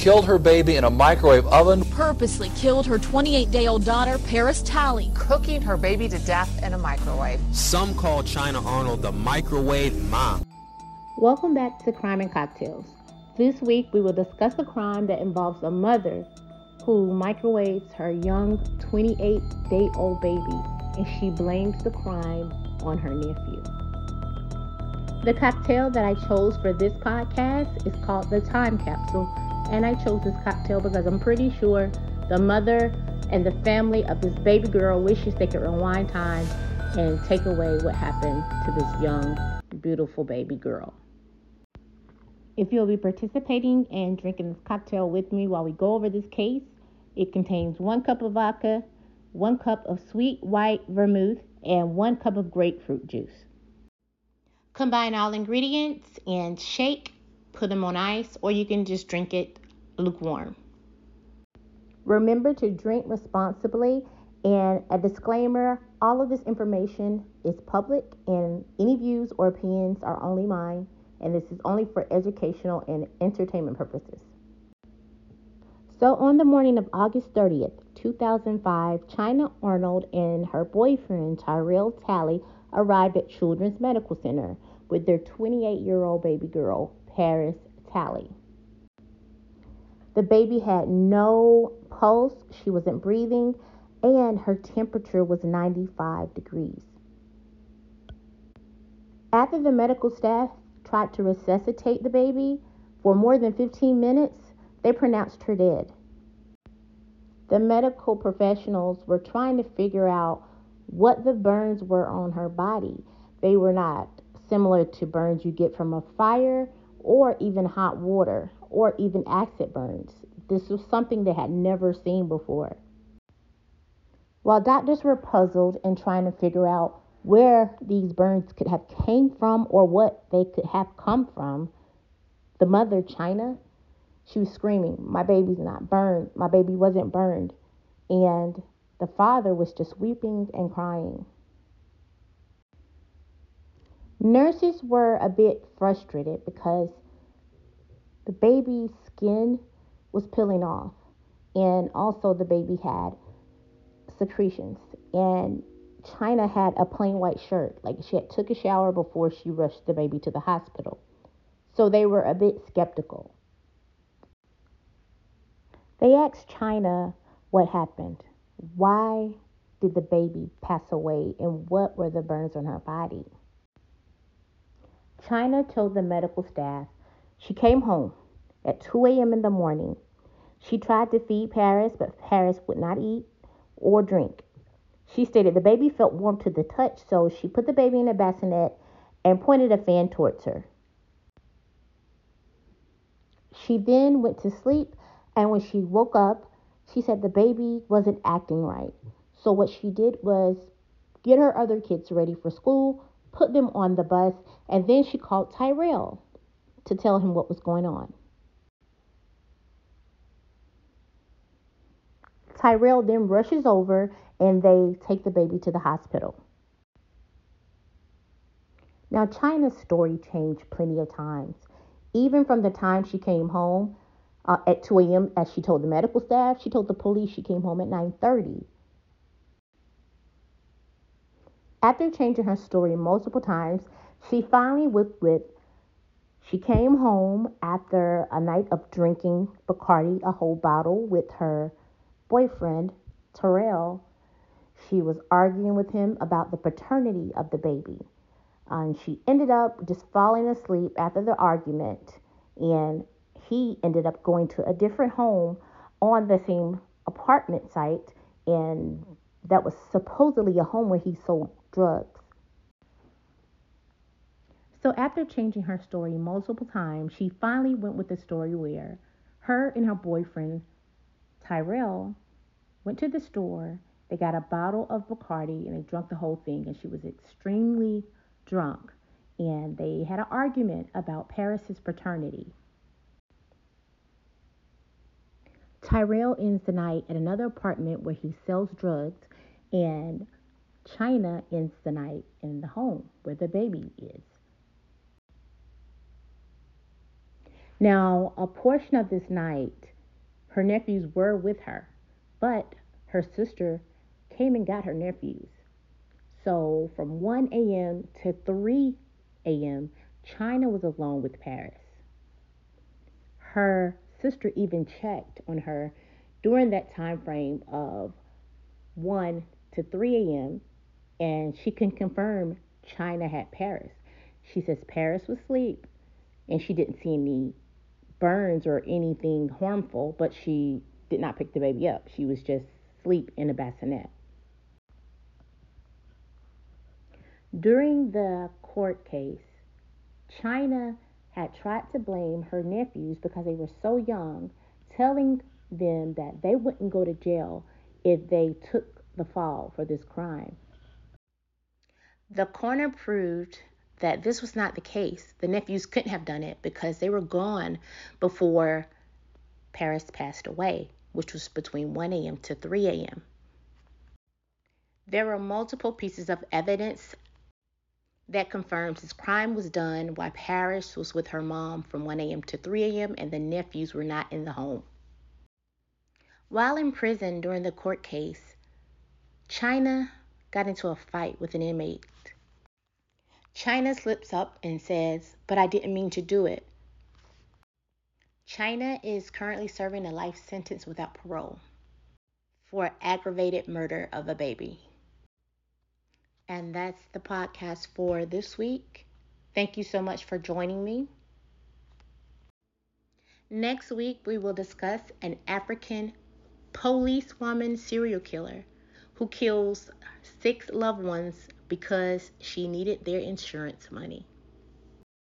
killed her baby in a microwave oven. Purposely killed her 28-day-old daughter, Paris Talley. Cooking her baby to death in a microwave. Some call China Arnold the microwave mom. Welcome back to Crime and Cocktails. This week we will discuss a crime that involves a mother who microwaves her young 28 day old baby and she blames the crime on her nephew. The cocktail that I chose for this podcast is called the Time Capsule, and I chose this cocktail because I'm pretty sure the mother and the family of this baby girl wishes they could rewind time and take away what happened to this young, beautiful baby girl. If you'll be participating and drinking this cocktail with me while we go over this case, it contains one cup of vodka, one cup of sweet white vermouth, and one cup of grapefruit juice. Combine all ingredients and shake, put them on ice, or you can just drink it lukewarm. Remember to drink responsibly. And a disclaimer all of this information is public, and any views or opinions are only mine, and this is only for educational and entertainment purposes. So, on the morning of August 30th, 2005, China Arnold and her boyfriend Tyrell Talley arrived at Children's Medical Center with their 28 year old baby girl, Paris Talley. The baby had no pulse, she wasn't breathing, and her temperature was 95 degrees. After the medical staff tried to resuscitate the baby for more than 15 minutes, they pronounced her dead. The medical professionals were trying to figure out what the burns were on her body. They were not similar to burns you get from a fire or even hot water or even acid burns. This was something they had never seen before. While doctors were puzzled and trying to figure out where these burns could have came from or what they could have come from, the mother, China, she was screaming, My baby's not burned. My baby wasn't burned. And the father was just weeping and crying. Nurses were a bit frustrated because the baby's skin was peeling off, and also the baby had secretions. And China had a plain white shirt, like she had took a shower before she rushed the baby to the hospital. So they were a bit skeptical. They asked China what happened. Why did the baby pass away and what were the burns on her body? China told the medical staff she came home at 2 a.m. in the morning. She tried to feed Paris, but Paris would not eat or drink. She stated the baby felt warm to the touch, so she put the baby in a bassinet and pointed a fan towards her. She then went to sleep, and when she woke up, she said the baby wasn't acting right. So, what she did was get her other kids ready for school, put them on the bus, and then she called Tyrell to tell him what was going on. Tyrell then rushes over and they take the baby to the hospital. Now, China's story changed plenty of times. Even from the time she came home uh, at 2 a.m., as she told the medical staff, she told the police she came home at 9:30. After changing her story multiple times, she finally with with she came home after a night of drinking Bacardi, a whole bottle, with her boyfriend, Tyrell. She was arguing with him about the paternity of the baby. And she ended up just falling asleep after the argument, and he ended up going to a different home on the same apartment site, and that was supposedly a home where he sold drugs. So, after changing her story multiple times, she finally went with the story where her and her boyfriend, Tyrell, went to the store. They got a bottle of Bacardi and they drank the whole thing, and she was extremely drunk. And they had an argument about Paris's paternity. Tyrell ends the night at another apartment where he sells drugs, and China ends the night in the home where the baby is. Now, a portion of this night, her nephews were with her, but her sister came and got her nephews. So from 1 a.m. to 3 a.m., China was alone with Paris. Her sister even checked on her during that time frame of 1 to 3 a.m. and she can confirm China had Paris. She says Paris was asleep and she didn't see any burns or anything harmful, but she did not pick the baby up. She was just asleep in a bassinet. During the court case, China had tried to blame her nephews because they were so young, telling them that they wouldn't go to jail if they took the fall for this crime. The coroner proved that this was not the case. The nephews couldn't have done it because they were gone before Paris passed away, which was between 1 a.m. to 3 a.m. There were multiple pieces of evidence that confirms this crime was done while Paris was with her mom from 1 a.m. to 3 a.m. and the nephews were not in the home. While in prison during the court case, China got into a fight with an inmate. China slips up and says, But I didn't mean to do it. China is currently serving a life sentence without parole for aggravated murder of a baby. And that's the podcast for this week. Thank you so much for joining me. Next week, we will discuss an African policewoman serial killer who kills six loved ones because she needed their insurance money.